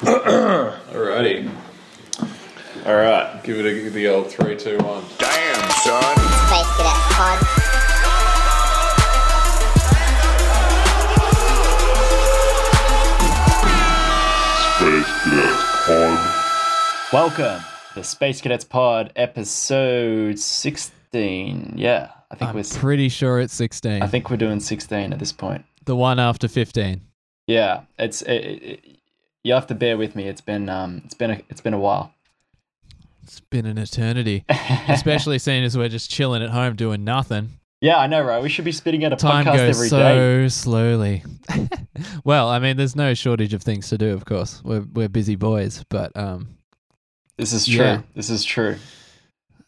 Alrighty. All right, give it a, the old three, two, one. Damn, son. Space Cadet Pod. Space Cadet Pod. Welcome to the Space Cadets Pod, episode sixteen. Yeah, I think I'm we're. pretty sure it's 16. I think we're doing sixteen at this point. the one after 15. Yeah, it's. It, it, you have to bear with me. It's been um, it's been a, it's been a while. It's been an eternity, especially seeing as we're just chilling at home doing nothing. Yeah, I know, right? We should be spitting out a Time podcast goes every so day. slowly. well, I mean, there's no shortage of things to do, of course. We're we're busy boys, but um, This is true. Yeah. This is true.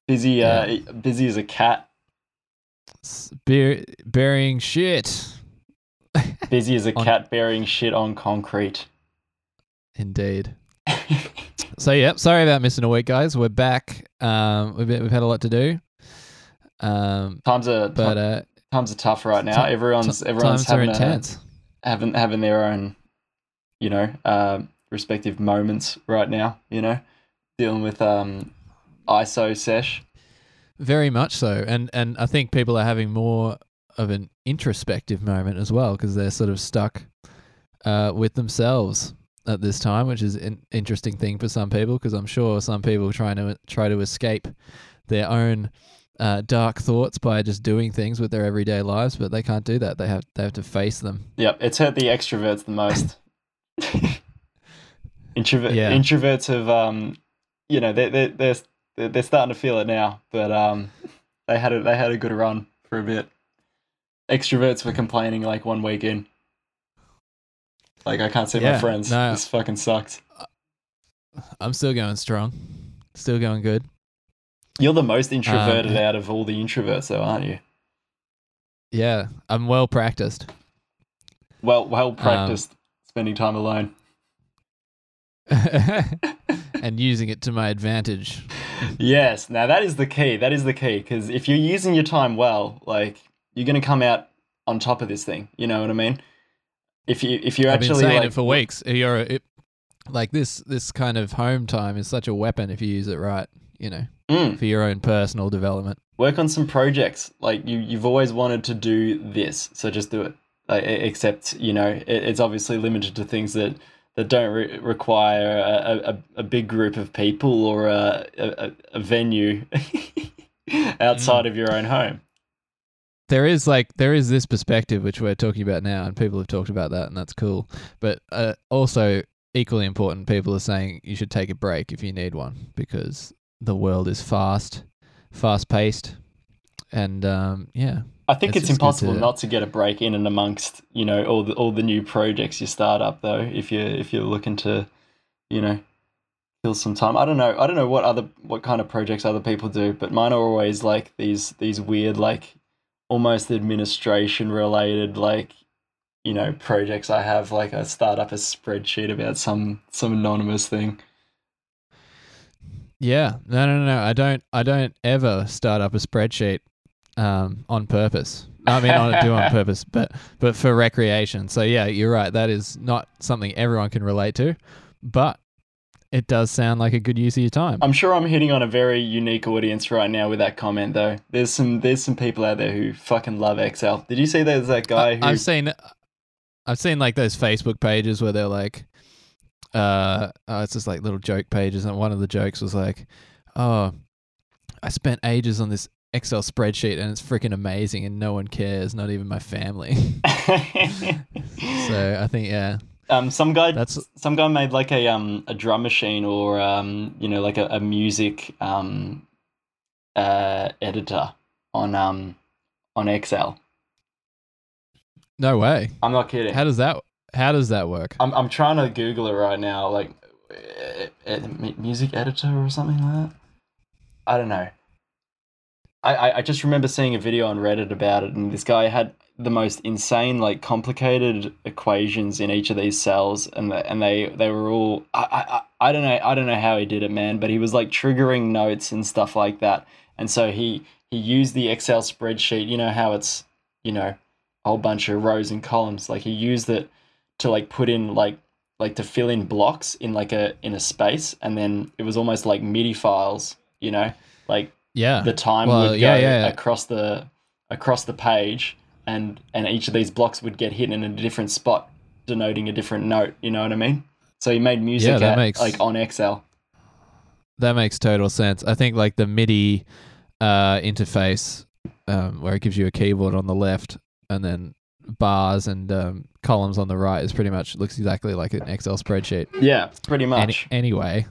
Busy, uh, busy as a cat. bear, burying shit. Busy as a On- cat burying shit on concrete. Indeed. So yeah, sorry about missing a week, guys. We're back. Um, we've we've had a lot to do. Um, Times are but uh, times are tough right now. Everyone's t- everyone's are having a, having having their own, you know, um, respective moments right now. You know, dealing with um, ISO sesh. Very much so, and and I think people are having more of an introspective moment as well because they're sort of stuck uh, with themselves at this time, which is an interesting thing for some people because I'm sure some people trying to try to escape their own uh, dark thoughts by just doing things with their everyday lives, but they can't do that. They have they have to face them. Yep, it's hurt the extroverts the most. Introvert Yeah. introverts have um, you know, they they they're they're they're starting to feel it now, but um, they had a they had a good run for a bit. Extroverts were complaining like one week in. Like I can't see my friends. no. This fucking sucks. I'm still going strong, still going good. You're the most introverted Um, out of all the introverts, though, aren't you? Yeah, I'm well practiced. Well, Um, well practiced spending time alone. and using it to my advantage. Yes, now that is the key. That is the key because if you're using your time well, like you're gonna come out on top of this thing. You know what I mean? If you if you're I've been actually saying like, it for weeks. You're it, like this. This kind of home time is such a weapon if you use it right. You know, Mm, for your own personal development. work on some projects. Like you, you've always wanted to do this, so just do it. Like, except you know, it, it's obviously limited to things that that don't re- require a, a, a big group of people or a a, a venue outside of your own home. There is like there is this perspective which we're talking about now, and people have talked about that, and that's cool. But uh, also equally important, people are saying you should take a break if you need one because the world is fast, fast paced, and um, yeah, I think It's it's impossible to- not to get a break in and amongst you know all the all the new projects you start up though. If you if you're looking to, you know, kill some time. I don't know. I don't know what other what kind of projects other people do, but mine are always like these these weird like almost administration related like you know projects I have. Like I start up a spreadsheet about some some anonymous thing. Yeah, no, no, no. I don't. I don't ever start up a spreadsheet um, on purpose. I mean, I do on purpose, but but for recreation. So yeah, you're right. That is not something everyone can relate to, but it does sound like a good use of your time. I'm sure I'm hitting on a very unique audience right now with that comment though. There's some there's some people out there who fucking love Excel. Did you see there's that guy I, who I've seen, I've seen like those Facebook pages where they're like, uh, oh, it's just like little joke pages, and one of the jokes was like, oh, I spent ages on this Excel spreadsheet and it's freaking amazing, and no one cares, not even my family. so I think yeah, um some guy That's- some guy made like a um a drum machine or um you know like a, a music um uh editor on um on Excel. no way. I'm not kidding. How does that? How does that work? I'm I'm trying to Google it right now, like uh, uh, music editor or something like that. I don't know. I, I just remember seeing a video on Reddit about it, and this guy had the most insane, like complicated equations in each of these cells, and the, and they they were all I I I don't know I don't know how he did it, man, but he was like triggering notes and stuff like that, and so he he used the Excel spreadsheet. You know how it's you know a whole bunch of rows and columns. Like he used it to like put in like like to fill in blocks in like a in a space, and then it was almost like MIDI files, you know, like Yeah. the time Well, would yeah, go yeah. across the across the page, and and each of these blocks would get hit in a different spot, denoting a different note. You know what I mean? So he made music Yeah, that at, makes- like on Excel. That makes total sense. I think like the MIDI uh, interface, um, where it gives you a keyboard on the left and then bars and um, columns on the right, is pretty much looks exactly like an Excel spreadsheet. Yeah, pretty Any, much. anyway,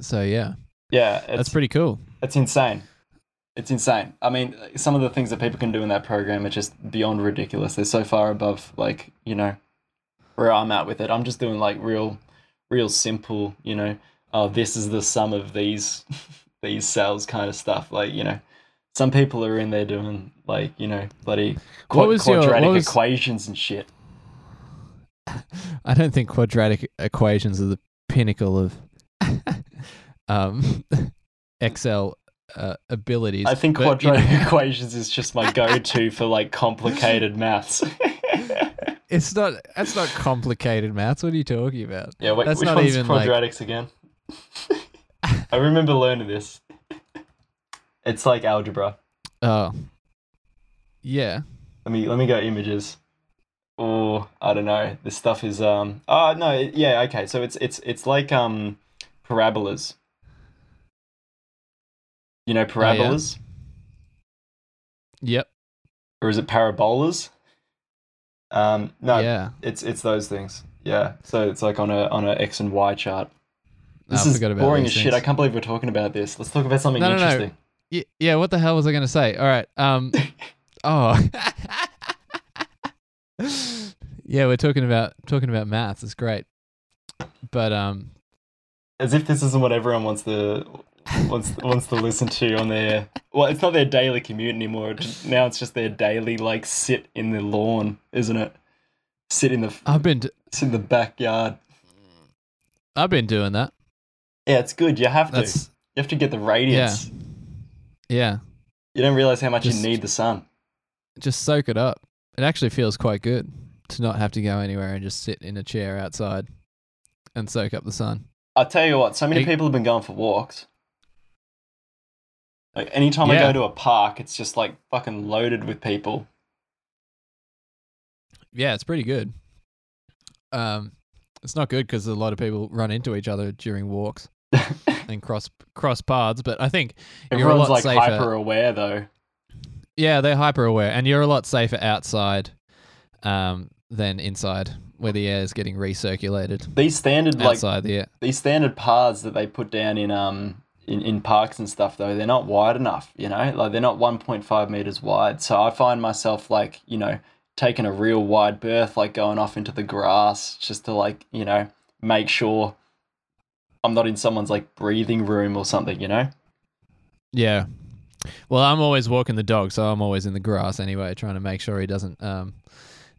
so yeah, yeah, it's, that's pretty cool. It's insane. It's insane. I mean, some of the things that people can do in that program are just beyond ridiculous. They're so far above, like, you know, where I'm at with it. I'm just doing like real, real simple, you know, oh, this is the sum of these, these cells kind of stuff. Like, you know, some people are in there doing like, you know, bloody qu- was your- quadratic was- equations and shit. I don't think quadratic equations are the pinnacle of um, Excel uh, abilities. I think but, you know, quadratic equations is just my go-to for like complicated maths. it's not. That's not complicated maths. What are you talking about? Yeah, wait, That's which not one's even, like- quadratics again? I remember learning this. It's like algebra. Oh, yeah. Let me let me go images. Oh, I don't know. This stuff is um. Oh no, yeah, okay. So it's it's it's like um, parabolas. You know parabolas, Yep. or is it parabolas? Um, no, yeah. it's it's those things. Yeah. So it's like on a on a x and y chart. This I is boring as shit. I can't believe we're talking about this. Let's talk about something No, no, no. interesting. Y- yeah. What the hell was I going to say? All right. Um. oh. yeah, we're talking about talking about maths. It's great. But um. As if this isn't what everyone wants to wants wants to listen to on their. Well, it's not their daily commute anymore. Now it's just their daily like sit in the lawn, isn't it? Sit in the I've been d- sit in the backyard. I've been doing that. Yeah, it's good. You have to. That's You have to get the radiance. yeah. You don't realize how much Just- you need the sun. Just soak it up. It actually feels quite good to not have to go anywhere and just sit in a chair outside and soak up the sun. I'll tell you what. So many people have been going for walks. Like anytime I Yeah. go to a park, it's just like fucking loaded with people. Yeah, it's pretty good. Um, it's not good because a lot of people run into each other during walks and cross cross paths. But I think you're a Everyone's lot like safer. hyper aware though. Yeah, they're hyper aware, and you're a lot safer outside um, than inside, where the air is getting recirculated These standard like the air. these standard paths that they put down in um in, in parks and stuff though they're not wide enough you know like they're not 1.5 meters wide so i find myself like you know taking a real wide berth like going off into the grass just to like you know make sure i'm not in someone's like breathing room or something you know Yeah. Well, I'm always walking the dog, so I'm always in the grass anyway, trying to make sure he doesn't um,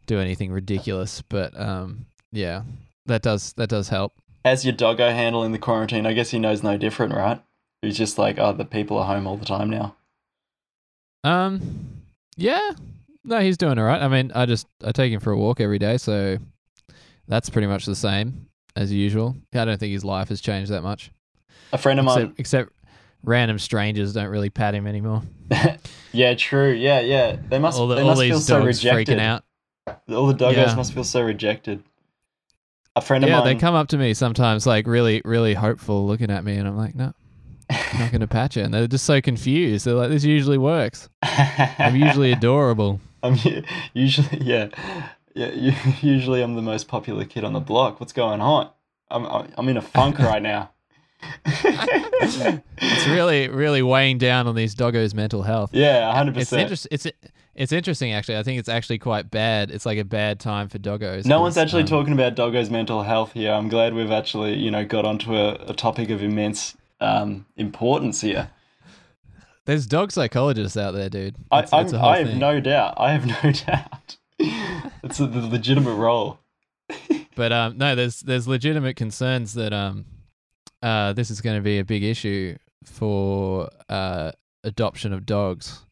do anything ridiculous. But um, yeah, that does that does help. as your doggo handling the quarantine i guess he knows no different right he's just like oh the people are home all the time now Um, yeah, no, he's doing all right. I mean, I just I take him for a walk every day, so that's pretty much the same as usual. I don't think his life has changed that much, a friend of mine except except random strangers don't really pat him anymore. yeah true yeah yeah they must all the, they all must these feel so dogs rejected freaking out. All the doggos Yeah. must feel so rejected. A friend of Yeah, mine. they come up to me sometimes, like really, really hopeful, looking at me, and I'm like, no, I'm not going to patch it. And they're just so confused. They're like, this usually works. I'm usually adorable. I'm usually yeah, yeah. u- Usually I'm the most popular kid on the block. What's going on? I'm I'm I'm in a funk right now. It's really, really weighing down on these doggos' mental health. yeah, hundred It's interesting. It's it's interesting actually. I think it's actually quite bad. It's like a bad time for doggos. No one's actually um, talking about doggo's mental health here. I'm glad we've actually you know got onto a, a topic of immense um, importance here. There's dog psychologists out there, dude. I It's, it's a whole I have thing. no doubt. I have no doubt. it's a, the legitimate role. But um, no, there's there's legitimate concerns that um, uh, this is going to be a big issue for uh, adoption of dogs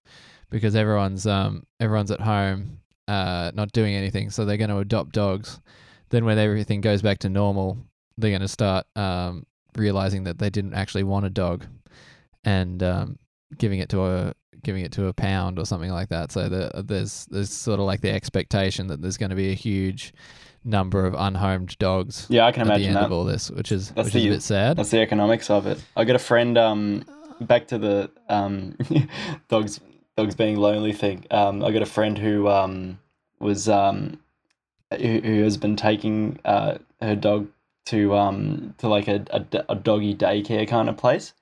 because everyone's um everyone's at home uh not doing anything, so they're going to adopt dogs. then when everything goes back to normal, they're going to start um, realizing that they didn't actually want a dog, and um, giving it to a giving it to a pound or something like that. So the, there's there's sort of like the expectation that there's going to be a huge number of unhomed dogs Yeah, I can at the imagine end that. of all this, which is That's which is a bit sad. That's the economics of it. I got a friend. Um, back to the um, dogs dogs being lonely thing. Um, I got a friend who um was um who, who has been taking uh her dog to um to like a, a, a doggy daycare kind of place,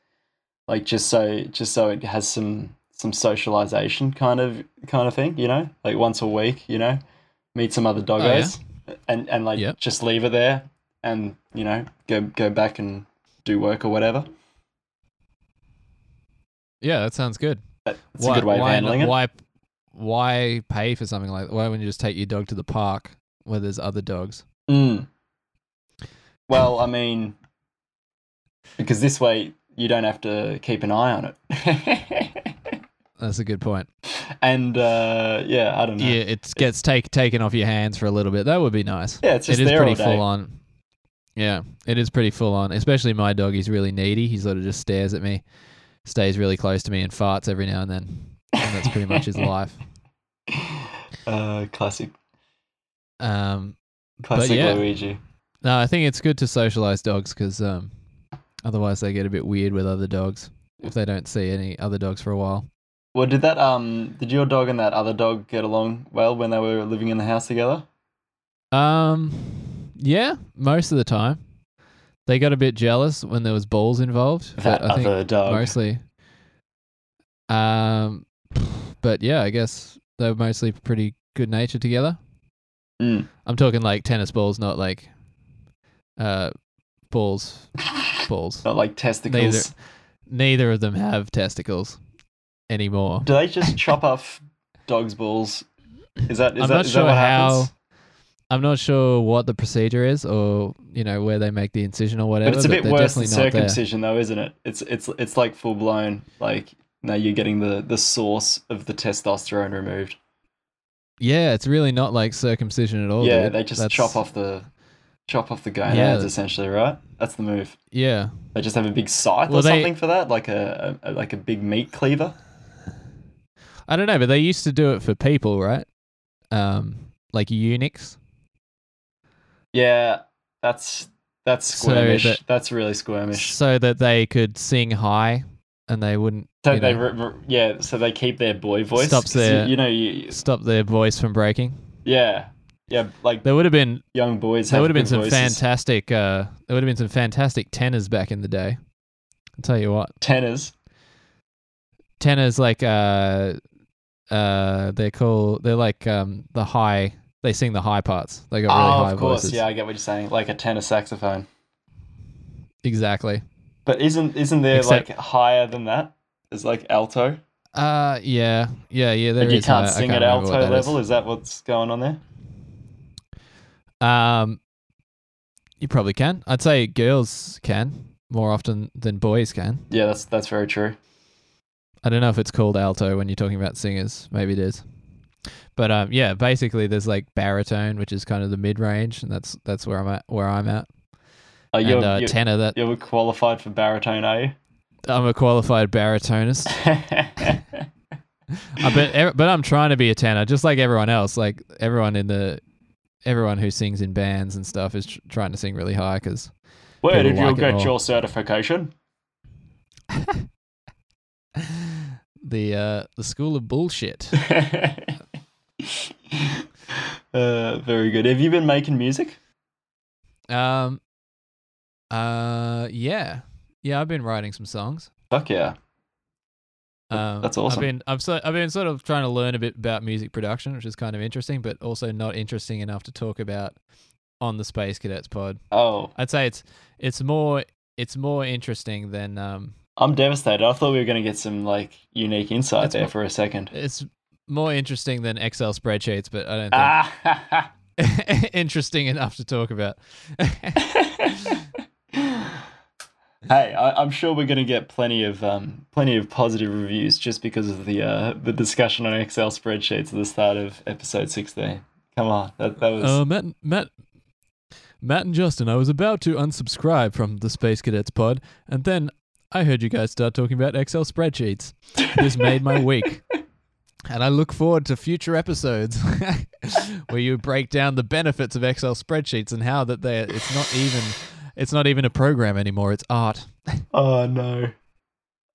like just so just so it has some some socialization kind of kind of thing. You know, like once a week. You know, meet some other doggos, and and like Yep. just leave it there, and you know go go back and do work or whatever. Yeah, that sounds good. That's a good way of why, handling it. Why, why pay for something like? That? Why wouldn't you just take your dog to the park where there's other dogs? Mm. Well, I mean, because this way you don't have to keep an eye on it. That's a good point. and uh, yeah, I don't know. Yeah, it gets take taken off your hands for a little bit. That would be nice. Yeah, it's just it is there pretty full on. Yeah, it is pretty full on. Especially my dog. He's really needy. He sort of just stares at me, stays really close to me, and farts every now and then. And that's pretty much his life. Uh, classic, Um, classic yeah. Luigi. no, I think it's good to socialize dogs because um, otherwise they get a bit weird with other dogs if they don't see any other dogs for a while. Well, did that um, did your dog and that other dog get along well when they were living in the house together? Um, yeah, most of the time. They got a bit jealous when there was balls involved. That I think other dog. mostly. Um, but yeah, I guess they were mostly pretty good natured together. Mm. I'm talking like tennis balls, not like uh balls. Balls. Not like testicles. Neither of them have testicles anymore. Do they just chop off dogs' balls? Is that is I'm that, not is sure that what how- happens? I'm not sure what the procedure is, or you know where they make the incision or whatever. But it's a bit worse than there. circumcision, though, isn't it? It's it's it's like full blown. Like now you're getting the the source of the testosterone removed. Yeah, it's really not like circumcision at all. yeah, dude. they just That's- chop off the chop off the gonads Yeah. essentially, right? That's the move. Yeah, They just have a big scythe Well, or they- something for that, like a, a like a big meat cleaver. I don't know, but they used to do it for people, right? Um, like eunuchs. Yeah, that's that's So squirmish. that- that's really squirmish. so that they could sing high and they wouldn't So they re- re- yeah, so they keep their boy voice. Stops 'cause you- their- You know, you, stop their voice from breaking. yeah, yeah, like There would have been young boys. there would have been some voices. fantastic uh there would have been some fantastic tenors back in the day. I'll tell you what. tenors. Tenors like uh uh they're called they're like um the high they sing the high parts. They got really oh, high of course. voices. Yeah, I get what you're saying. Like a tenor saxophone. Exactly. But isn't isn't there Except- like higher than that? It's like alto. Uh yeah. Yeah, yeah, there you is can't high- sing can't at alto that is. level. Is. that what's going on there? Um, you probably can. I'd say girls can more often than boys can. Yeah, that's that's very true. I don't know if it's called alto when you're talking about singers. Maybe it is. But um, yeah, basically there's like baritone, which is kind of the mid range, and that's that's where I'm at. Where I'm at. You're, and uh, you're, tenor, that you're qualified for baritone, are you? I'm a qualified baritonist. I bet, but I'm trying to be a tenor, just like everyone else. Like everyone in the, everyone who sings in bands and stuff is tr- trying to sing really high because Where did you like get your certification? the uh the school of bullshit. uh, very good. Have you been making music? Um. Uh. Yeah. Yeah. I've been writing some songs. Fuck yeah. Um, That's awesome. I've been I've so, I've been sort of trying to learn a bit about music production, which is kind of interesting, but also not interesting enough to talk about on the Space Cadets pod. Oh, I'd say it's it's more it's more interesting than um I'm devastated. I thought we were going to get some like unique insight there what- for a second. it's more interesting than Excel spreadsheets, but I don't think Ah. interesting enough to talk about. hey, I, I'm sure we're going to get plenty of um, plenty of positive reviews just because of the uh, the discussion on Excel spreadsheets at the start of episode 16. Come on, that that was Uh, Matt, Matt, Matt and Justin, I was about to unsubscribe from the Space Cadets pod, and then I heard you guys start talking about Excel spreadsheets. This made my week. And I look forward to future episodes where you break down the benefits of Excel spreadsheets and how that they it's not even it's not even a program anymore, it's art. Oh no.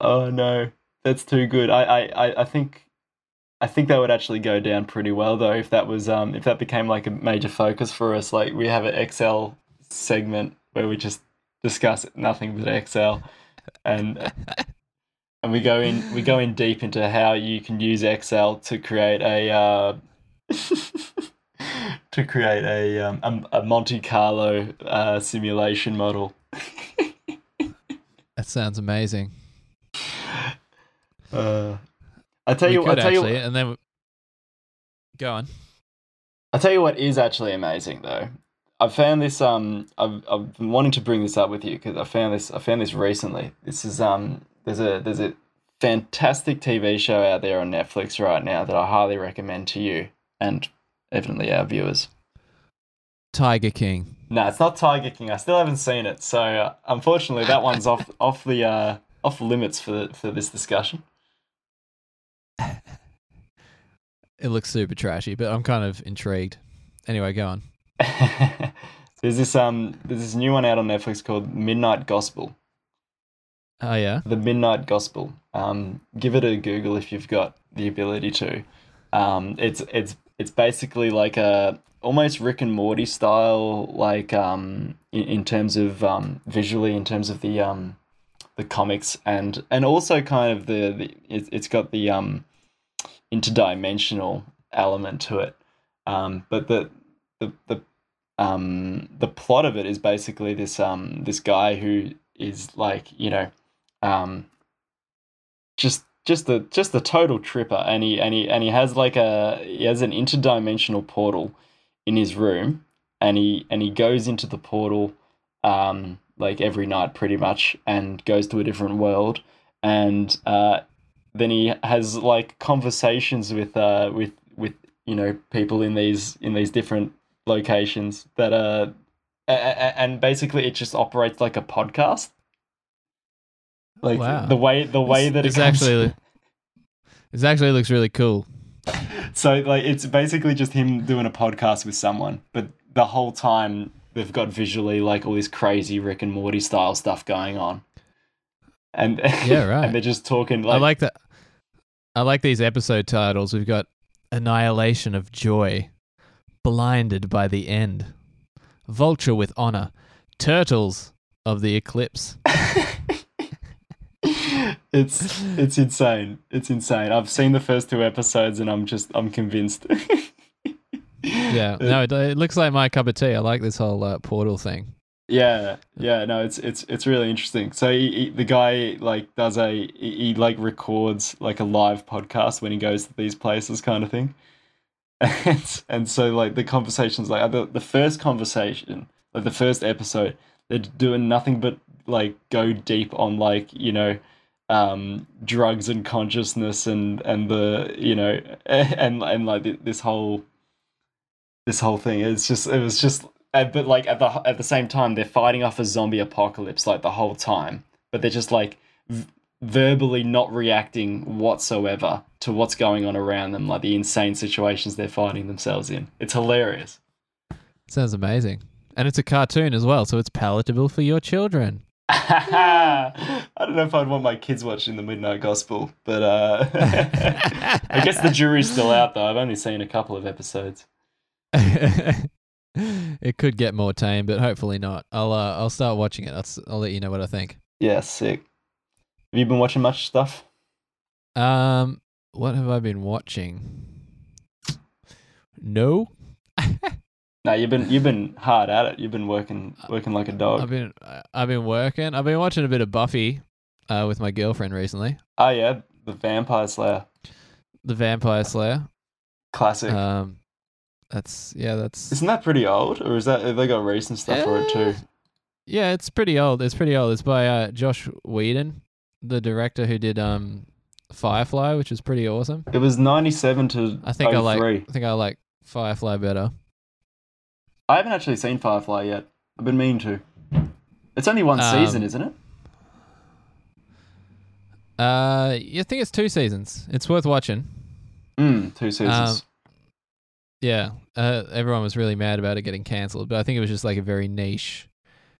Oh no. That's too good. I, I, I- I think I think that would actually go down pretty well though if that was um if that became like a major focus for us. Like we have an Excel segment where we just discuss nothing but Excel and and we go in we go in deep into how you can use Excel to create a uh, to create a um, a, a Monte Carlo uh, simulation model. That sounds amazing. Uh, I tell we you, I could tell you, actually, and then go on. I tell you what is actually amazing though. I found this. Um, I've I've been wanting to bring this up with you because I found this. I found this recently. This is um. There's a there's a fantastic TV show out there on Netflix right now that I highly recommend to you and evidently our viewers. Tiger King. No, it's not Tiger King. I still haven't seen it, so uh, unfortunately that one's off off the uh, off limits for for this discussion. It looks super trashy, but I'm kind of intrigued. Anyway, go on. there's this um there's this new one out on Netflix called Midnight Gospel. Oh yeah. The Midnight Gospel. Um, give it a Google if you've got the ability to. Um, it's it's it's basically like a almost Rick and Morty style, like um, in, in terms of um, visually, in terms of the um, the comics, and and also kind of the, the it, it's got the um, interdimensional element to it. Um, but the the the um, the plot of it is basically this um this guy who is like you know um just just the just the total tripper and he and he and he has like a he has an interdimensional portal in his room and he and he goes into the portal um like every night pretty much and goes to a different world and uh then he has like conversations with uh with with you know people in these in these different locations that are and basically it just operates like a podcast like Wow. the way the way This- that it this comes- actually this actually looks really cool. so like it's basically just him doing a podcast with someone but the whole time they've got visually like all this crazy rick and morty style stuff going on and Yeah, right. and they're just talking like, I like that. I like these episode titles. We've got Annihilation of Joy, Blinded by the End, Vulture with Honor, Turtles of the Eclipse. it's it's insane it's insane i've seen the first two episodes and i'm just i'm convinced Yeah, no, it, it looks like my cup of tea. I like this whole uh, portal thing. Yeah, yeah, no, it's it's it's really interesting. So he, he, the guy like does a he, he like records like a live podcast when he goes to these places, kind of thing. And and so like the conversations like the the first conversation, like the first episode, they're doing nothing but like go deep on like you know um drugs and consciousness and and the you know and and like this whole this whole thing it's just it was just but like at the at the same time they're fighting off a zombie apocalypse like the whole time but they're just like v- verbally not reacting whatsoever to what's going on around them like the insane situations they're finding themselves in it's hilarious Sounds amazing. And it's a cartoon as well, so it's palatable for your children. I don't know if I'd want my kids watching the Midnight Gospel, but uh, I guess the jury's still out though. I've only seen a couple of episodes. it could get more tame, but hopefully not. I'll uh, I'll start watching it. I'll, I'll let you know what I think. Yeah, sick. Have you been watching much stuff? Um, what have I been watching? No, No, you've been you've been hard at it. You've been working working like a dog. I've been I've been working. I've been watching a bit of Buffy, uh, with my girlfriend recently. Oh yeah, the Vampire Slayer The Vampire Slayer. classic. Um, that's yeah, that's Isn't that pretty old, or is that have they got recent stuff for it too? yeah, it's pretty old. It's pretty old. It's by uh, Joss Whedon, the director who did um Firefly, which is pretty awesome. It was ninety seven to I think I like I think I like Firefly better. I haven't actually seen Firefly yet. I've been meaning to. It's only one Um, season, isn't it? Uh, you think it's two seasons? It's worth watching. Mm, two seasons. Yeah, uh, everyone was really mad about it getting cancelled, but I think it was just like a very niche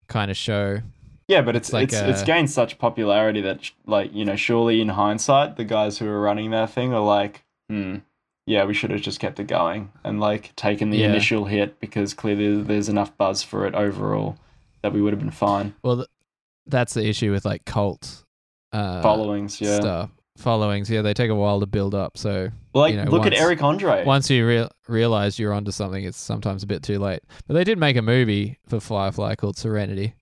kind of show. yeah, but it's it's like it's it's gained such popularity that sh- like you know surely in hindsight the guys who are running that thing are like, hmm, yeah, we should have just kept it going and like taken the Yeah. initial hit because clearly there's enough buzz for it overall that we would have been fine. Well, th- that's the issue with like cult uh, Followings, yeah. stuff. Followings, yeah, they take a while to build up. So Like you know, look once- at Eric Andre. once you real realize you're onto something, it's sometimes a bit too late. But they did make a movie for Firefly called Serenity,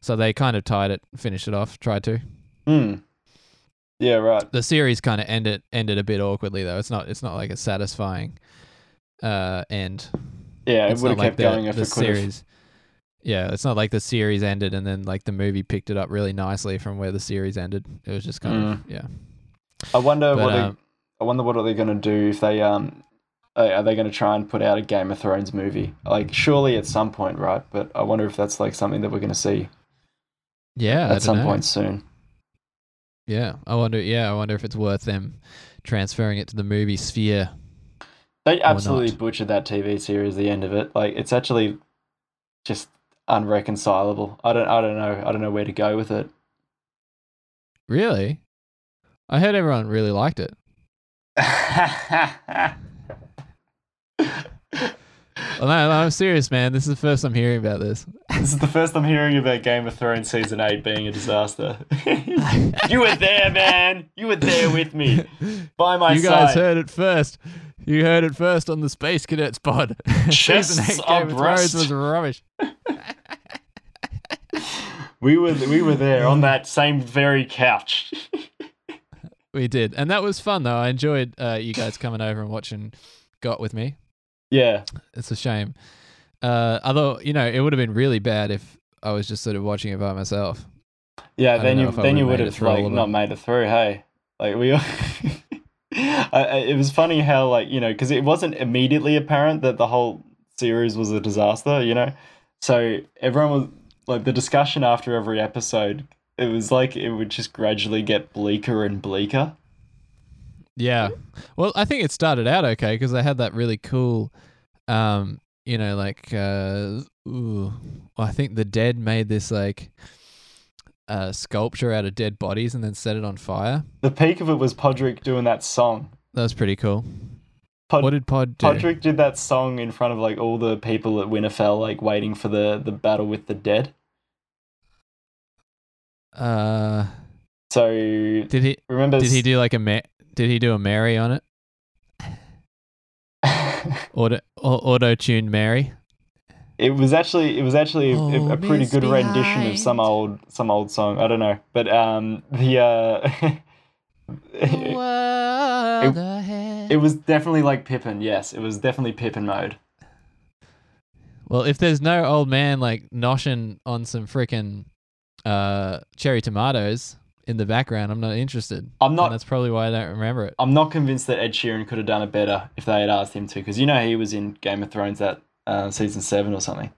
so they kind of tied it, finished it off, tried to. Hmm. Yeah, right. The series kind of ended ended a bit awkwardly though. It's not it's not like a satisfying uh end. Yeah, it would have like kept the, going if the it series. Yeah, it's not like the series ended and then like the movie picked it up really nicely from where the series ended. It was just kind of yeah. I wonder But, what they, um, I wonder what are they going to do if they um are they going to try and put out a Game of Thrones movie? Like surely at some point, right? But I wonder if that's like something that we're going to see Yeah, at some dunno. point soon. Yeah, I wonder. Yeah, I wonder if it's worth them transferring it to the movie sphere. They absolutely butchered that TV series. The end of it, like it's actually just unreconcilable. I don't I don't know I don't know where to go with it. Really? I heard everyone really liked it. Well, no, no, I'm serious, man. This is the first I'm hearing about this. This is the first I'm hearing about Game of Thrones season eight being a disaster. you were there, man. You were there with me, by my you guys side. heard it first. You heard it first on the Space Cadets pod. Chests Season 8 Game of. Thrones was rubbish. We were we were there on that same very couch. We did. And that was fun, though. I enjoyed uh, you guys coming over and watching Got with me. Yeah, It's a shame. Uh, although, you know, it would have been really bad if I was just sort of watching it by myself. yeah. Then you then you would have like not made it through. Hey, like we. all- I, I, it was funny how like you know because it wasn't immediately apparent that the whole series was a disaster. You know, so everyone was like the discussion after every episode. It was like it would just gradually get bleaker and bleaker. Yeah. Well, I think it started out okay because they had that really cool, um, you know, like, uh, ooh, well, I think the dead made this like uh, sculpture out of dead bodies and then set it on fire. The peak of it was Podrick doing that song. That was pretty cool. Pod- what did Pod do? Podrick did that song in front of like all the people at Winterfell, like waiting for the the battle with the dead. Uh, So did he? remember? Did he do like a ma- Did he do a Mary on it? Auto auto tuned Mary. it was actually it was actually a, a pretty us good rendition of some old some old song. I don't know, but um the uh. it, it was definitely like Pippin, yes. It was definitely Pippin mode. Well, if there's no old man like noshing on some freaking uh, cherry tomatoes in the background, I'm not interested. I'm And not that's probably why I don't remember it. I'm not convinced that Ed Sheeran could have done it better if they had asked him to, because you know he was in Game of Thrones that uh, season seven or something.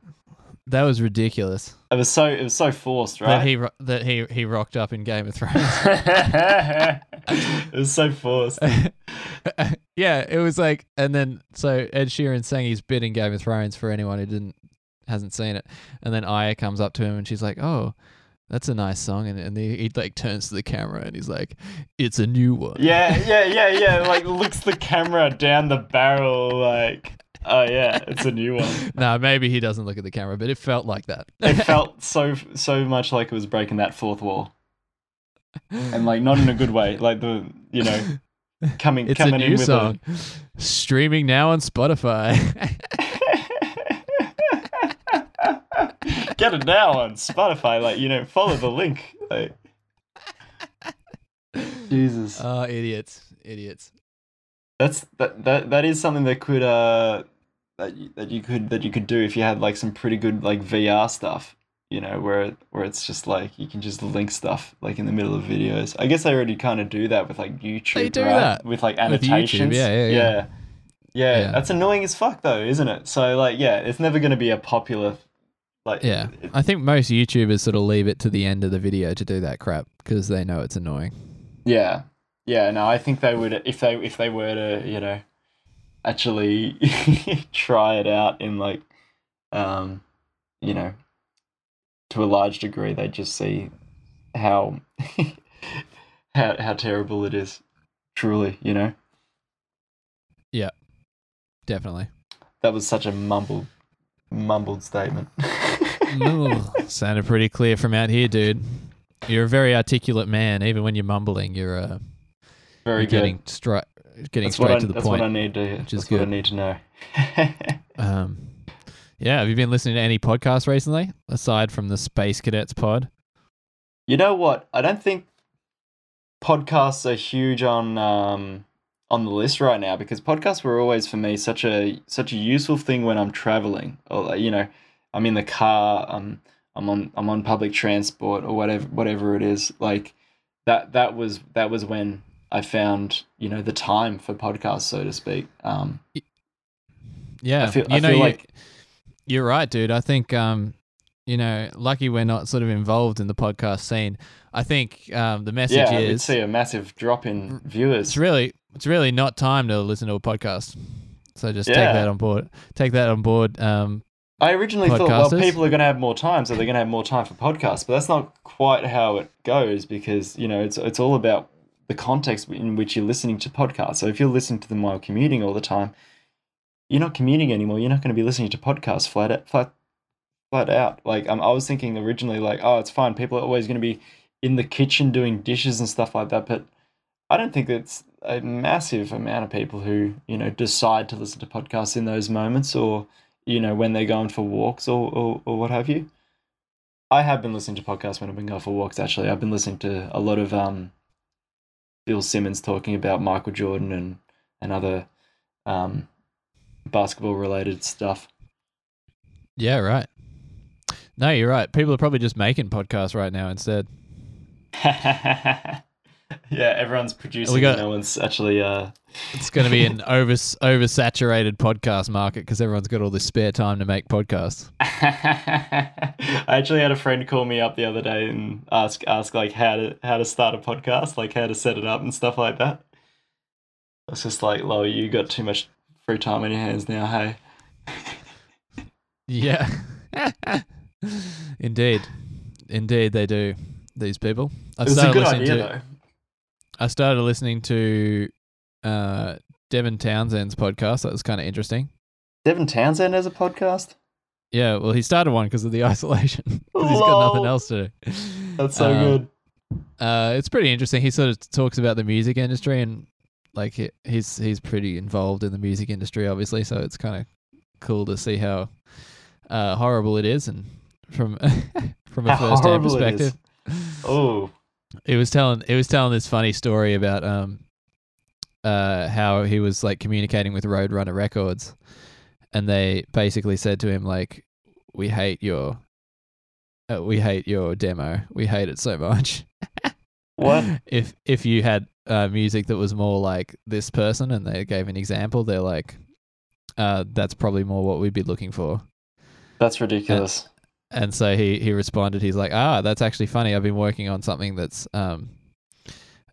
That was ridiculous. It was so it was so forced, right? That he ro- that he he rocked up in Game of Thrones. it was so forced. yeah, it was like, and then so Ed Sheeran sang his bit in Game of Thrones for anyone who didn't hasn't seen it, and then Arya comes up to him and she's like, "Oh, that's a nice song," and and he, he like turns to the camera and he's like, "It's a new one." Yeah, yeah, yeah, yeah. Like looks the camera down the barrel, like, oh yeah, it's a new one. no, maybe he doesn't look at the camera, but it felt like that. It felt so so much like it was breaking that fourth wall, and like not in a good way. Like the you know coming it's a coming in new with song, streaming now on Spotify. a get it now on Spotify. Like you know, follow the link. Like Jesus. oh, idiots, idiots. That's that that that is something that could uh that you, that you could that you could do if you had like some pretty good like VR stuff, you know, where where it's just like you can just link stuff like in the middle of videos. I guess they already kind of do that with like YouTube, They do right? that with like with YouTube, annotations. yeah, yeah, yeah. yeah, Yeah, Yeah. That's annoying as fuck though, isn't it? So like, yeah, it's never going to be a popular Like Yeah, it- I think most YouTubers sort of leave it to the end of the video to do that crap because they know it's annoying. Yeah, yeah. No, I think they would if they if they were to you know actually try it out in like um you know to a large degree, they just see how how how terrible it is. Truly, you know, yeah Definitely. that was such a mumbled mumbled statement. Ooh, sounded pretty clear from out here, dude. You're a very articulate man. Even when you're mumbling, you're uh, Very you're good. getting straight, getting That's straight I, to the that's what I point. need to. which is that's what I need to know. Um, yeah, have you been listening to any podcasts recently aside from the Space Cadets pod? You know what? I don't think podcasts are huge on um, on the list right now because podcasts were always for me such a such a useful thing when I'm traveling or you know I'm in the car um I'm on I'm on public transport or whatever whatever it is like that that was that was when I found you know the time for podcasts so to speak um Yeah, I feel- you I know, feel you, like- you're right, dude. I think, um, you know, lucky we're not sort of involved in the podcast scene. I think um, the message yeah is see a massive drop in viewers it's really it's really not time to listen to a podcast. So just Yeah. take that on board. Take that on board. Um, I originally thought, well, people are going to have more time, so they're going to have more time for podcasts. But that's not quite how it goes because you know it's it's all about the context in which you're listening to podcasts. So if you're listening to them while commuting all the time, you're not commuting anymore. You're not going to be listening to podcasts flat flat flat out. Like um, I was thinking originally, like oh, it's fine. People are always going to be in the kitchen doing dishes and stuff like that, but I don't think it's a massive amount of people who you know decide to listen to podcasts in those moments or you know when they're going for walks or, or, or what have you. I have been listening to podcasts when I've been going for walks. Actually, I've been listening to a lot of um, Bill Simmons talking about Michael Jordan and and other um, basketball related stuff. yeah, right. No, you're right. People are probably just making podcasts right now instead. yeah, everyone's producing. We got- no one's actually. Uh, It's going to be an over oversaturated podcast market because everyone's got all this spare time to make podcasts. I actually had a friend call me up the other day and ask ask like how to how to start a podcast, like how to set it up and stuff like that. It's just like, Lo, you got too much free time on your hands now, hey. Yeah. Indeed. Indeed, they do. These people. I It was a started good listening idea to. though. I started listening to uh, Devin Townsend's podcast. That was kind of interesting. Devin Townsend has a podcast. Yeah, well, he started one because of the isolation. he's got nothing else to do. That's so Um, good. Uh, it's pretty interesting. He sort of talks about the music industry and like he, he's he's pretty involved in the music industry, obviously. So it's kind of cool to see how uh, horrible it is, and from from a first hand horrible it is. perspective. Oh, It was telling it was telling this funny story about um uh how he was like communicating with Roadrunner Records and they basically said to him like we hate your uh, we hate your demo. We hate it so much. what? if if you had uh, music that was more like this person and they gave an example, they're like uh that's probably more what we'd be looking for. That's ridiculous. And so he he responded. He's like, "Ah, that's actually funny. I've been working on something that's um,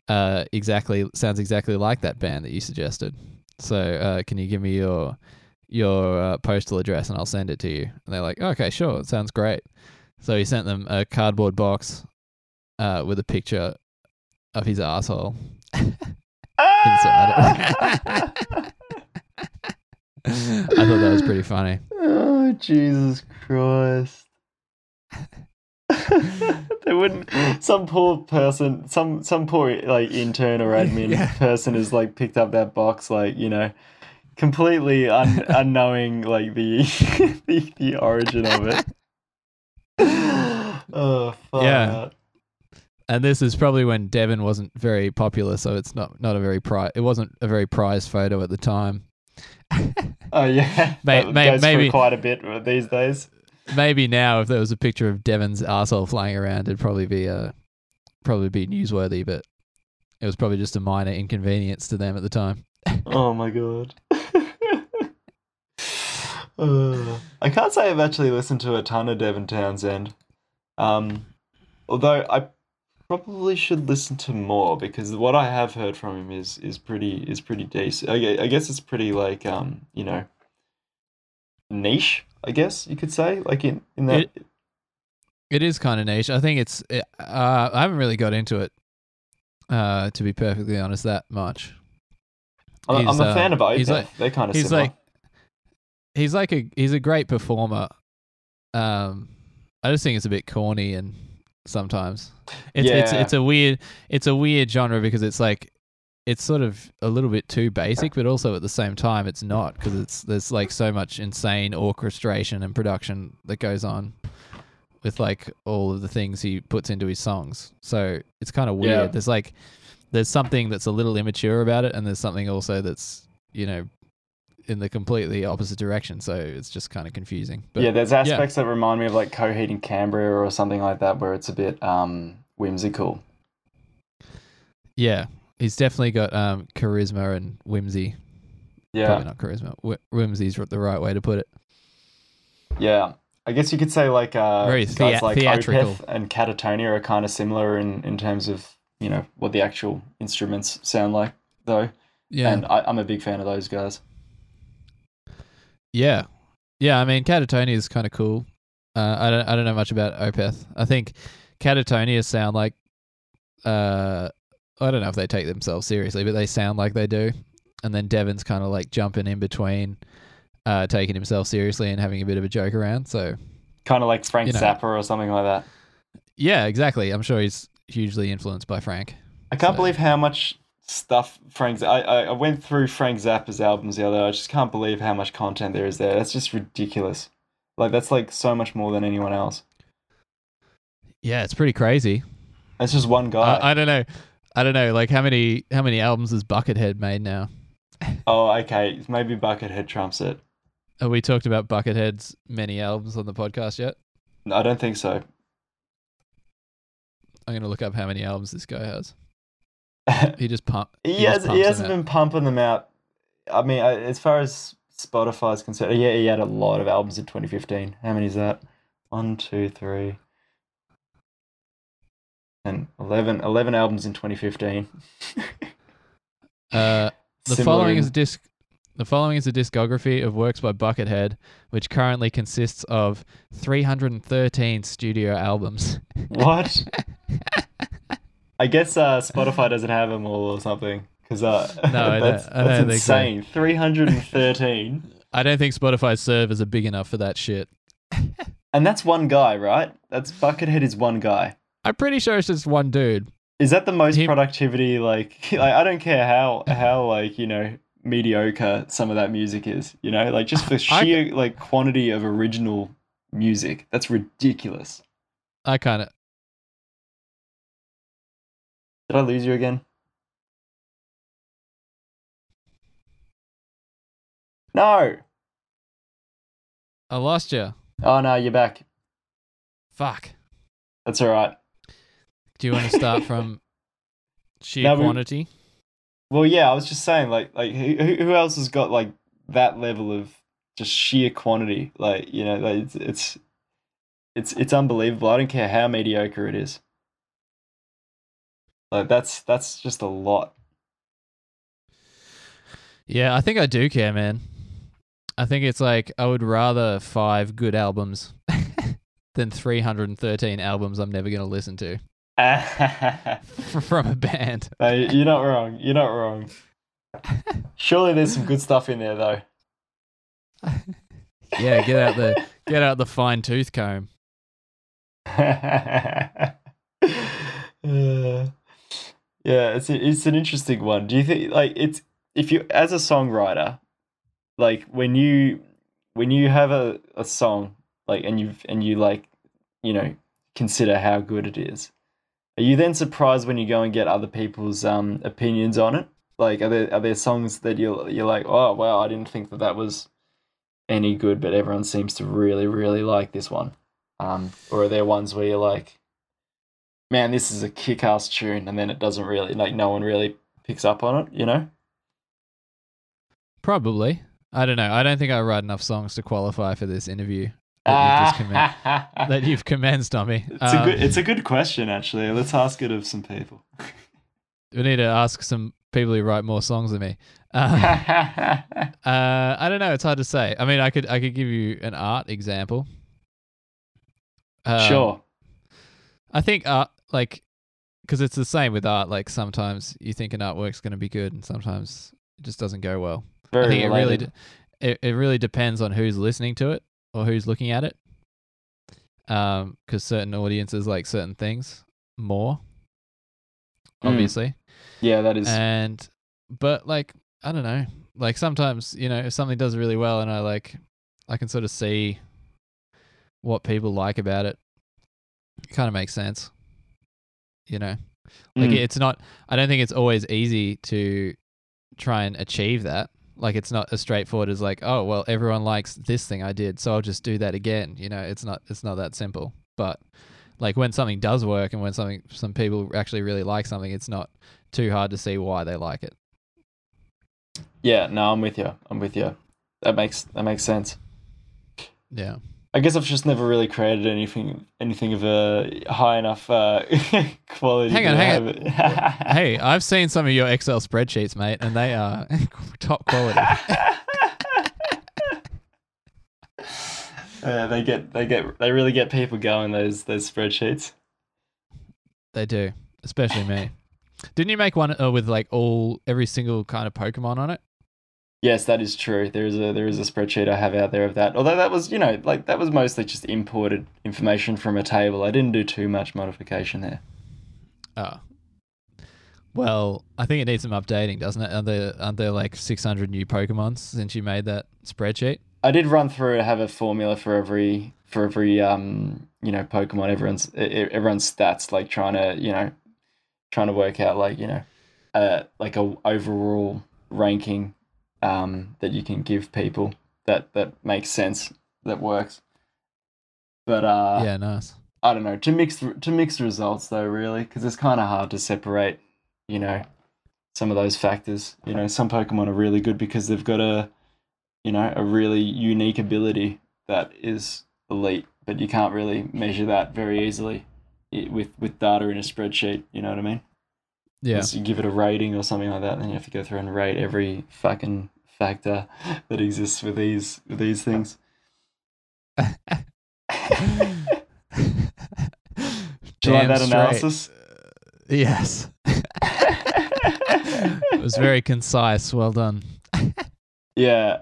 uh, exactly sounds exactly like that band that you suggested. So uh, can you give me your your uh, postal address and I'll send it to you?" And they're like, "Okay, sure. It sounds great." So he sent them a cardboard box uh, with a picture of his asshole inside. I thought that was pretty funny. Oh Jesus Christ! they wouldn't. Some poor person, some some poor like intern or admin Yeah. person has like picked up that box, like you know, completely un- unknowing like the, the the origin of it. oh fuck! Yeah. And this is probably when Devin wasn't very popular, so it's not not a very pri- It wasn't a very prized photo at the time. Oh yeah, May- may- goes maybe- quite a bit these days. Maybe now, if there was a picture of Devin's asshole flying around, it'd probably be uh, probably be newsworthy. But it was probably just a minor inconvenience to them at the time. Oh my god. Uh, I can't say I've actually listened to a ton of Devin Townsend. Um, although I probably should listen to more because what I have heard from him is is pretty is pretty decent. I, I guess it's pretty like um you know niche. I guess you could say like in in that. It is kind of niche. I think it's. Uh, I haven't really got into it, uh, to be perfectly honest, that much. I'm, I'm a uh, fan of Opeth. he's like- They're kind of He's similar. like, he's like a he's a great performer. Um, I just think it's a bit corny and sometimes it's it's it's a weird it's a weird genre because it's like it's sort of a little bit too basic, but also at the same time it's not because it's there's like so much insane orchestration and production that goes on with like all of the things he puts into his songs. So it's kind of weird. Yeah. There's like there's something that's a little immature about it, and there's something also that's you know in the completely opposite direction. So it's just kind of confusing. But yeah, there's aspects that remind me of like Coheed and Cambria or something like that, where it's a bit um whimsical. yeah, he's definitely got um, charisma and whimsy. Yeah, Probably not charisma. Wh- Whimsy's the right way to put it. yeah. I guess you could say like uh, Very guys like theatrical. Opeth and Katatonia are kind of similar in in terms of you know what the actual instruments sound like, though. Yeah, And I, I'm a big fan of those guys. yeah, yeah. I mean, Katatonia is kind of cool. Uh, I don't I don't know much about Opeth. I think Katatonia sound like uh, I don't know if they take themselves seriously, but they sound like they do. And then Devin's kind of like jumping in between, uh, taking himself seriously and having a bit of a joke around. So Kind of like Frank You know. Zappa or something like that. yeah, exactly. I'm sure he's hugely influenced by Frank. I can't So- believe how much stuff Frank. I, I went through Frank Zappa's albums the other. day. I just can't believe how much content there is there. That's just ridiculous. Like that's like so much more than anyone else. Yeah, it's pretty crazy. That's just one guy. I, I don't know. I don't know. Like how many how many albums has Buckethead made now? oh, okay. Maybe Buckethead trumps it. Have we talked about Buckethead's many albums on the podcast yet? No, I don't think so. I'm gonna look up how many albums this guy has. He just pump. he just has, he hasn't out. been pumping them out. I mean, uh, as far as Spotify's concerned, yeah, he had a lot of albums in 2015. How many is that? One, two, three, and 11, 11 albums in 2015. Uh, the Similar following in- is a disc. The following is a discography of works by Buckethead, which currently consists of 313 studio albums. What? I guess uh, Spotify doesn't have them all or something. Because uh, No, that's, that's think so. insane. 313. I don't think Spotify's servers are big enough for that shit. and that's one guy, right? That's Buckethead is one guy. I'm pretty sure it's just one dude. Is that the most productivity? Like, like, I don't care how how like you know mediocre some of that music is. You know, like just for sheer like quantity of original music, that's ridiculous. I kind of. Did I lose you again? No. I lost you. Oh no, you're back. Fuck. That's all right. Do you want to start from sheer No, we- quantity? Well, yeah, I was just saying, like, like who who who else has got like that level of just sheer quantity? Like, you know, like it's it's it's, it's unbelievable. I don't care how mediocre it is. Like that's that's just a lot. Yeah, I think I do care, man. I think it's like I would rather five good albums than 313 albums I'm never going to listen to from a band. Hey, you're not wrong. You're not wrong. Surely there's some good stuff in there though. Yeah, get out the get out the fine tooth comb. Uh, yeah, it's a, it's an interesting one. Do you think like it's if you as a songwriter, like when you when you have a, a song like and you and you like you know consider how good it is, are you then surprised when you go and get other people's um opinions on it? Like are there are there songs that you're you're like oh wow I didn't think that that was any good, but everyone seems to really really like this one. Um, or are there ones where you're like, man, this is a kick ass tune, and then it doesn't really, like, no one really picks up on it, you know? Probably. I don't know. I don't think I write enough songs to qualify for this interview that you've, just commen- that you've commenced on me. It's a Um, good. It's a good question, actually. Let's ask it of some people. we need to ask some people who write more songs than me. Um, uh, I don't know. It's hard to say. I mean, I could I could give you an art example. Um, sure. I think art, like, because it's the same with art. Like sometimes you think an artwork's going to be good, and sometimes it just doesn't go well. Very I think it really, de- it, it really depends on who's listening to it or who's looking at it. Um, because certain audiences like certain things more, Mm. obviously, Yeah, that is. and but like I don't know, like sometimes you know if something does really well, and I like, I can sort of see what people like about it. It kind of makes sense, you know. Like Mm. it's not. I don't think it's always easy to try and achieve that. Like it's not as straightforward as like, oh well, everyone likes this thing I did, so I'll just do that again. You know, it's not. It's not that simple. But like when something does work and when something some people actually really like something, it's not too hard to see why they like it. yeah, no, I'm with you. I'm with you. That makes that makes sense. Yeah. I guess I've just never really created anything anything of a high enough uh, quality. Hang on, hang on. hey, I've seen some of your Excel spreadsheets, mate, and they are top quality. Yeah, they get they get they really get people going those those spreadsheets. They do, especially me. Didn't you make one uh, with like all every single kind of Pokemon on it? Yes, that is true. There is a there is a spreadsheet I have out there of that. Although that was you know like that was mostly just imported information from a table. I didn't do too much modification there. Oh. Well, I think it needs some updating, doesn't it? Are there aren't there like six hundred new Pokemons since you made that spreadsheet? I did run through have a formula for every for every um you know Pokemon everyone's everyone's stats like trying to you know trying to work out like you know uh like a overall ranking um that you can give people that that makes sense that works. But uh yeah, nice. I don't know to mix to mix results though really because it's kind of hard to separate you know some of those factors. You know some Pokemon are really good because they've got a you know a really unique ability that is elite, but you can't really measure that very easily with with data in a spreadsheet. You know what I mean? Yeah. You give it a rating or something like that, then you have to go through and rate every fucking factor that exists with these with these things. Do you like that straight. analysis? Yes. it was very concise. Well done. Yeah,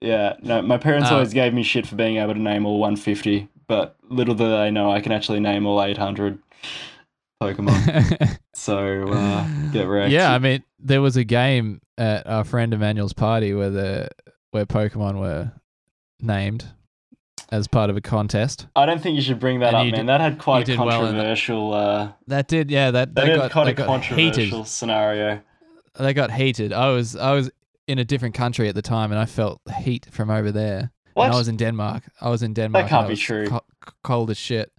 yeah. No, my parents Uh, always gave me shit for being able to name all 150, but little do they know I can actually name all 800 Pokemon. so uh, get wrecked. yeah, I mean, there was a game at our friend Emmanuel's party where the where Pokemon were named as part of a contest. I don't think you should bring that And up, man. did- that had quite a did well that. controversial. uh, That did, yeah. That that had got, quite a controversial heated. scenario. They got heated. I was I was in a different country at the time, and I felt heat from over there. What? And I was in Denmark. I was in Denmark. and can't be true. co- cold as shit,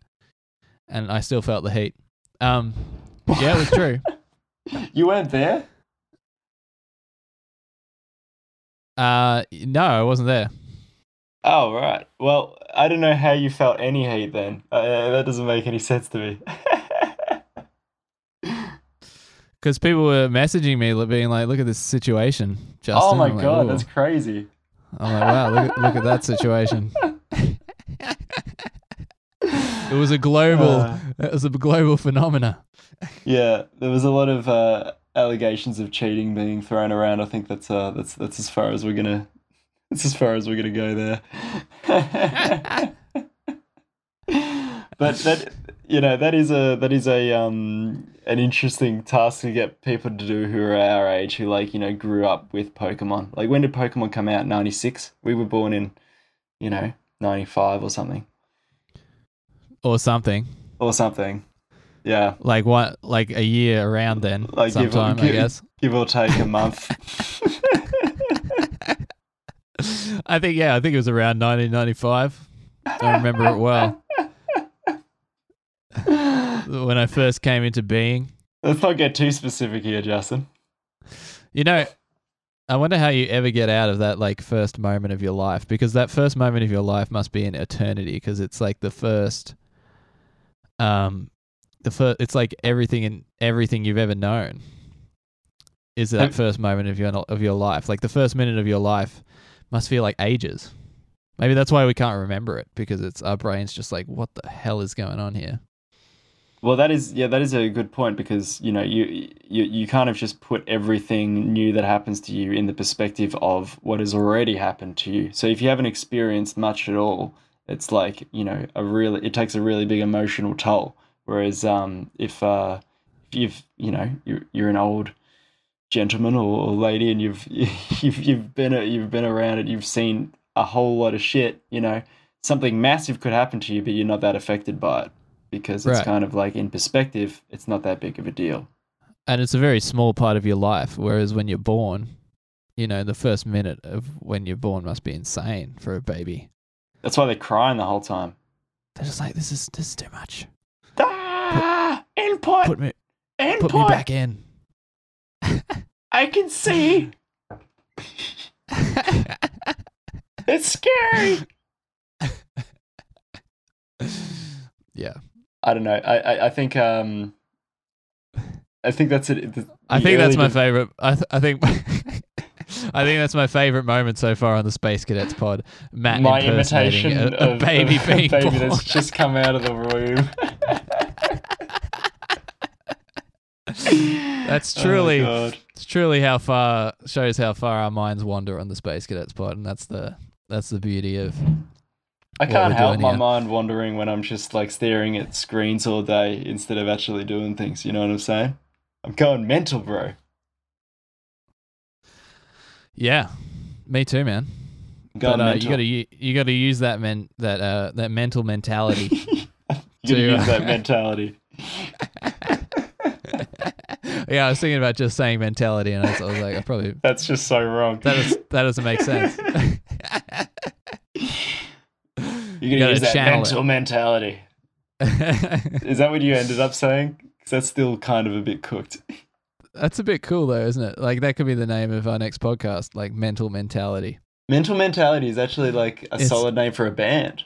and I still felt the heat. Um, yeah, it was true. you weren't there. Uh, no, I wasn't there. Oh right. Well, I don't know how you felt any heat then. Uh, that doesn't make any sense to me. Because people were messaging me, being like, "Look at this situation, Justin." oh my I'm god, that's crazy. I'm like, "Wow, look, at- look at that situation." it was a global. Uh, it was a global phenomena. Yeah, there was a lot of uh, allegations of cheating being thrown around. I think that's uh, that's that's as far as we're gonna. That's as far as we're gonna go there. but that you know that is a that is a um an interesting task to get people to do who are our age who like you know grew up with Pokemon. Like when did Pokemon come out? Ninety six. We were born in, you know, ninety five or something or something or something. Yeah, like what, like a year around then, Like, give- sometime I guess. give or take a month. I think yeah, I think it was around 1995. I remember it well when I first came into being. Let's not get too specific here, Justin. You know, I wonder how you ever get out of that like first moment of your life because that first moment of your life must be an eternity because it's like the first um the first it's like everything and everything you've ever known is that Have- first moment of your of your life like the first minute of your life must feel like ages maybe that's why we can't remember it because it's our brains just like what the hell is going on here Well, that is yeah, that is a good point because you know you you you kind of just put everything new that happens to you in the perspective of what has already happened to you. So if you haven't experienced much at all, it's like you know a really it takes a really big emotional toll. Whereas um, if uh, if you've you know you're you're an old gentleman or, or lady and you've you've you've been a, you've been around it, you've seen a whole lot of shit. You know something massive could happen to you, but you're not that affected by it because it's Right. kind of like in perspective, it's not that big of a deal. and it's a very small part of your life whereas when you're born you know the first minute of when you're born must be insane for a baby That's why they're crying the whole time. they're just like this is this is too much Ah, input, put me input. put me back in I can see. It's scary. yeah I don't know. I I, I think um, I think that's it. The, i think that's my de- favorite i, th- I think I think that's my favorite moment so far on the Space Cadets pod. Matt my impersonating imitation a, a of baby of being a baby born. that's just come out of the womb. That's Oh truly God. it's truly how far shows how far our minds wander on the Space Cadets pod, and that's the that's the beauty of I can't help my here. mind wandering when I'm just like staring at screens all day instead of actually doing things. You know what I'm saying? I'm going mental, bro. yeah. Me too, man. Going But uh, you got to you got to use that men that uh that mental mentality. you gotta to, use uh, that mentality. yeah, I was thinking about just saying mentality, and I was, I was like, I probably That's just so wrong. that is that doesn't make sense. you gotta, gotta use that channel it. mental mentality. Is that what you ended up saying? Because that's still kind of a bit cooked. That's a bit cool, though, isn't it? Like that could be the name of our next podcast, like mental mentality. Mental mentality is actually like a It's- solid name for a band.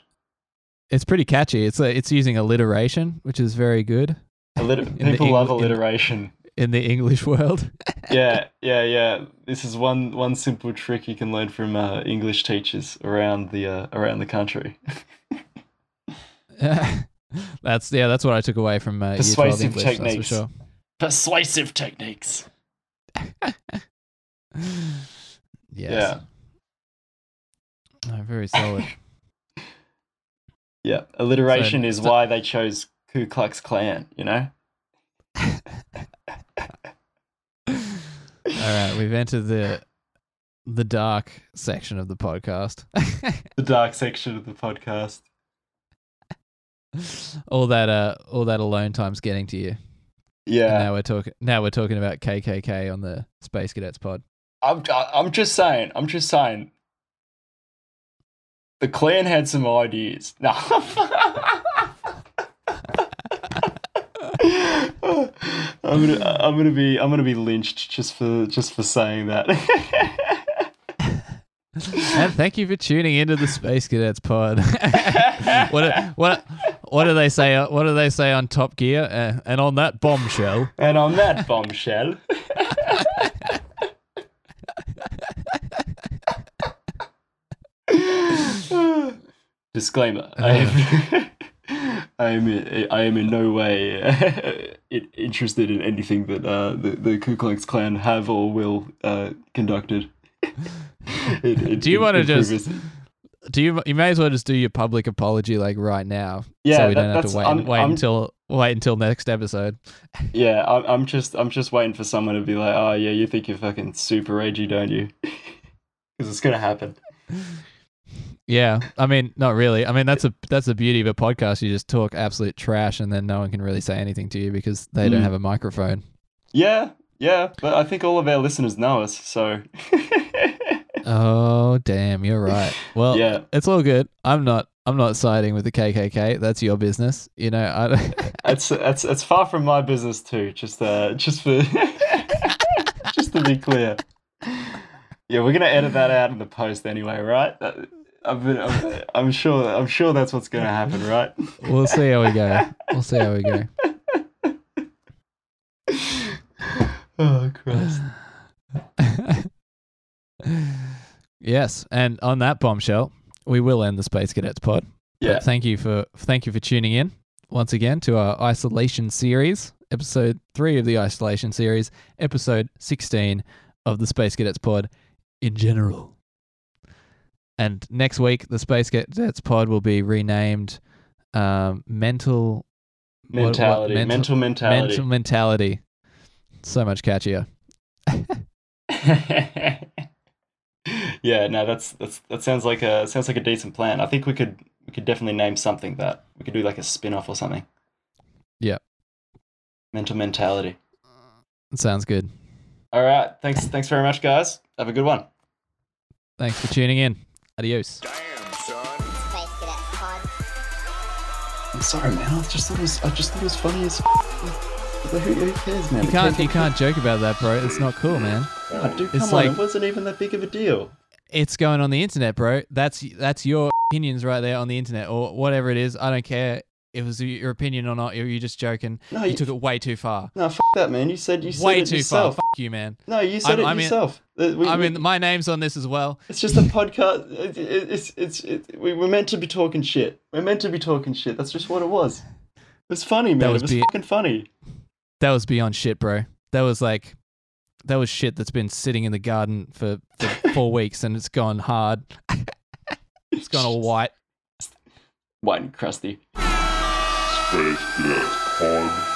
It's pretty catchy. It's a, it's using alliteration, which is very good Alliter- people love Engl- in- alliteration. In the English world. yeah, yeah, yeah. This is one one simple trick you can learn from uh, English teachers around the uh, around the country. that's yeah, that's what I took away from uh, Persuasive English. Techniques. for sure. Persuasive techniques. Yes. No, very solid. Yeah, alliteration So- is so- why they chose Ku Klux Klan. You know. All right, we've entered the the dark section of the podcast. The dark section of the podcast. all that uh, all that alone time's getting to you. And Yeah, now we're talking. Now we're talking about KKK on the Space Cadets pod. I'm I'm just saying. I'm just saying. The Klan had some ideas. No. I'm gonna I'm gonna be I'm gonna be lynched just for just for saying that. and thank you for tuning into the Space Cadets pod. what what what do they say? uh, What do they say on Top Gear? Uh, and on that bombshell. and on that bombshell. Disclaimer: I am, I am, I am in no way interested in anything that uh, the the Ku Klux Klan have or will uh, conducted. It- it- Do you wanna just- proves- Do you? You may as well just do your public apology like right now, Yeah, so we that- don't have to wait I'm- wait I'm- until wait until next episode. Yeah, I'm, I'm just I'm just waiting for someone to be like, oh yeah, you think you're fucking super edgy, don't you? Because it's gonna happen. Yeah, I mean, not really. I mean, that's a that's the beauty of a podcast. You just talk absolute trash, and then no one can really say anything to you because they don't Mm. have a microphone. Yeah, yeah, but I think all of our listeners know us, so Oh, damn, you're right. Well, yeah. it's all good. I'm not. I'm not siding with the KKK. That's your business. You know, I. It's it's it's far from my business too. Just uh, just for just to be clear. Yeah, we're gonna edit that out in the post anyway, right? That- I'm, I'm, I'm sure. I'm sure that's what's gonna happen, right? We'll see how we go. We'll see how we go. oh Christ! yes, and on that bombshell, we will end the Space Cadets pod. But Yeah. thank you for thank you for tuning in once again to our isolation series, episode three of the isolation series, episode sixteen of the Space Cadets pod in general. And next week, the Space Cadets pod will be renamed um, mental what- what- Mentality, mental mentality. mental mentality. So much catchier. yeah, no, that's that's that sounds like a sounds like a decent plan. I think we could we could definitely name something that we could do like a spin off or something. Yeah. Mental mentality. Sounds good. All right, thanks thanks very much, guys. Have a good one. Thanks for tuning in. Adios. Damn, son. Space Cadets Pod. I'm sorry, man. I just thought it was I just thought it was funny as. Who, who cares, man? You can't you can't joke about that, bro. It's not cool, man. Oh, dude, come It's on. like- it wasn't even that big of a deal. It's going on the internet, bro. That's that's your opinions right there on the internet or whatever it is. I don't care if it was your opinion or not. You're you just joking. No, You you, took it way too far. no, fuck that, man. You said you said Way it too yourself. far. Fuck you, man. No, you said I'm- it I'm yourself. Uh, we- I mean, my name's on this as well. It's just a podcast. It, it, it's it's it, we we're meant to be talking shit. We're meant to be talking shit. That's just what it was. It was funny, man. was it was be- fucking funny. That was beyond shit, bro. That was like, that was shit that's been sitting in the garden for, for four weeks and it's gone hard. it's gone all white. White and crusty. Space Cadets Pod.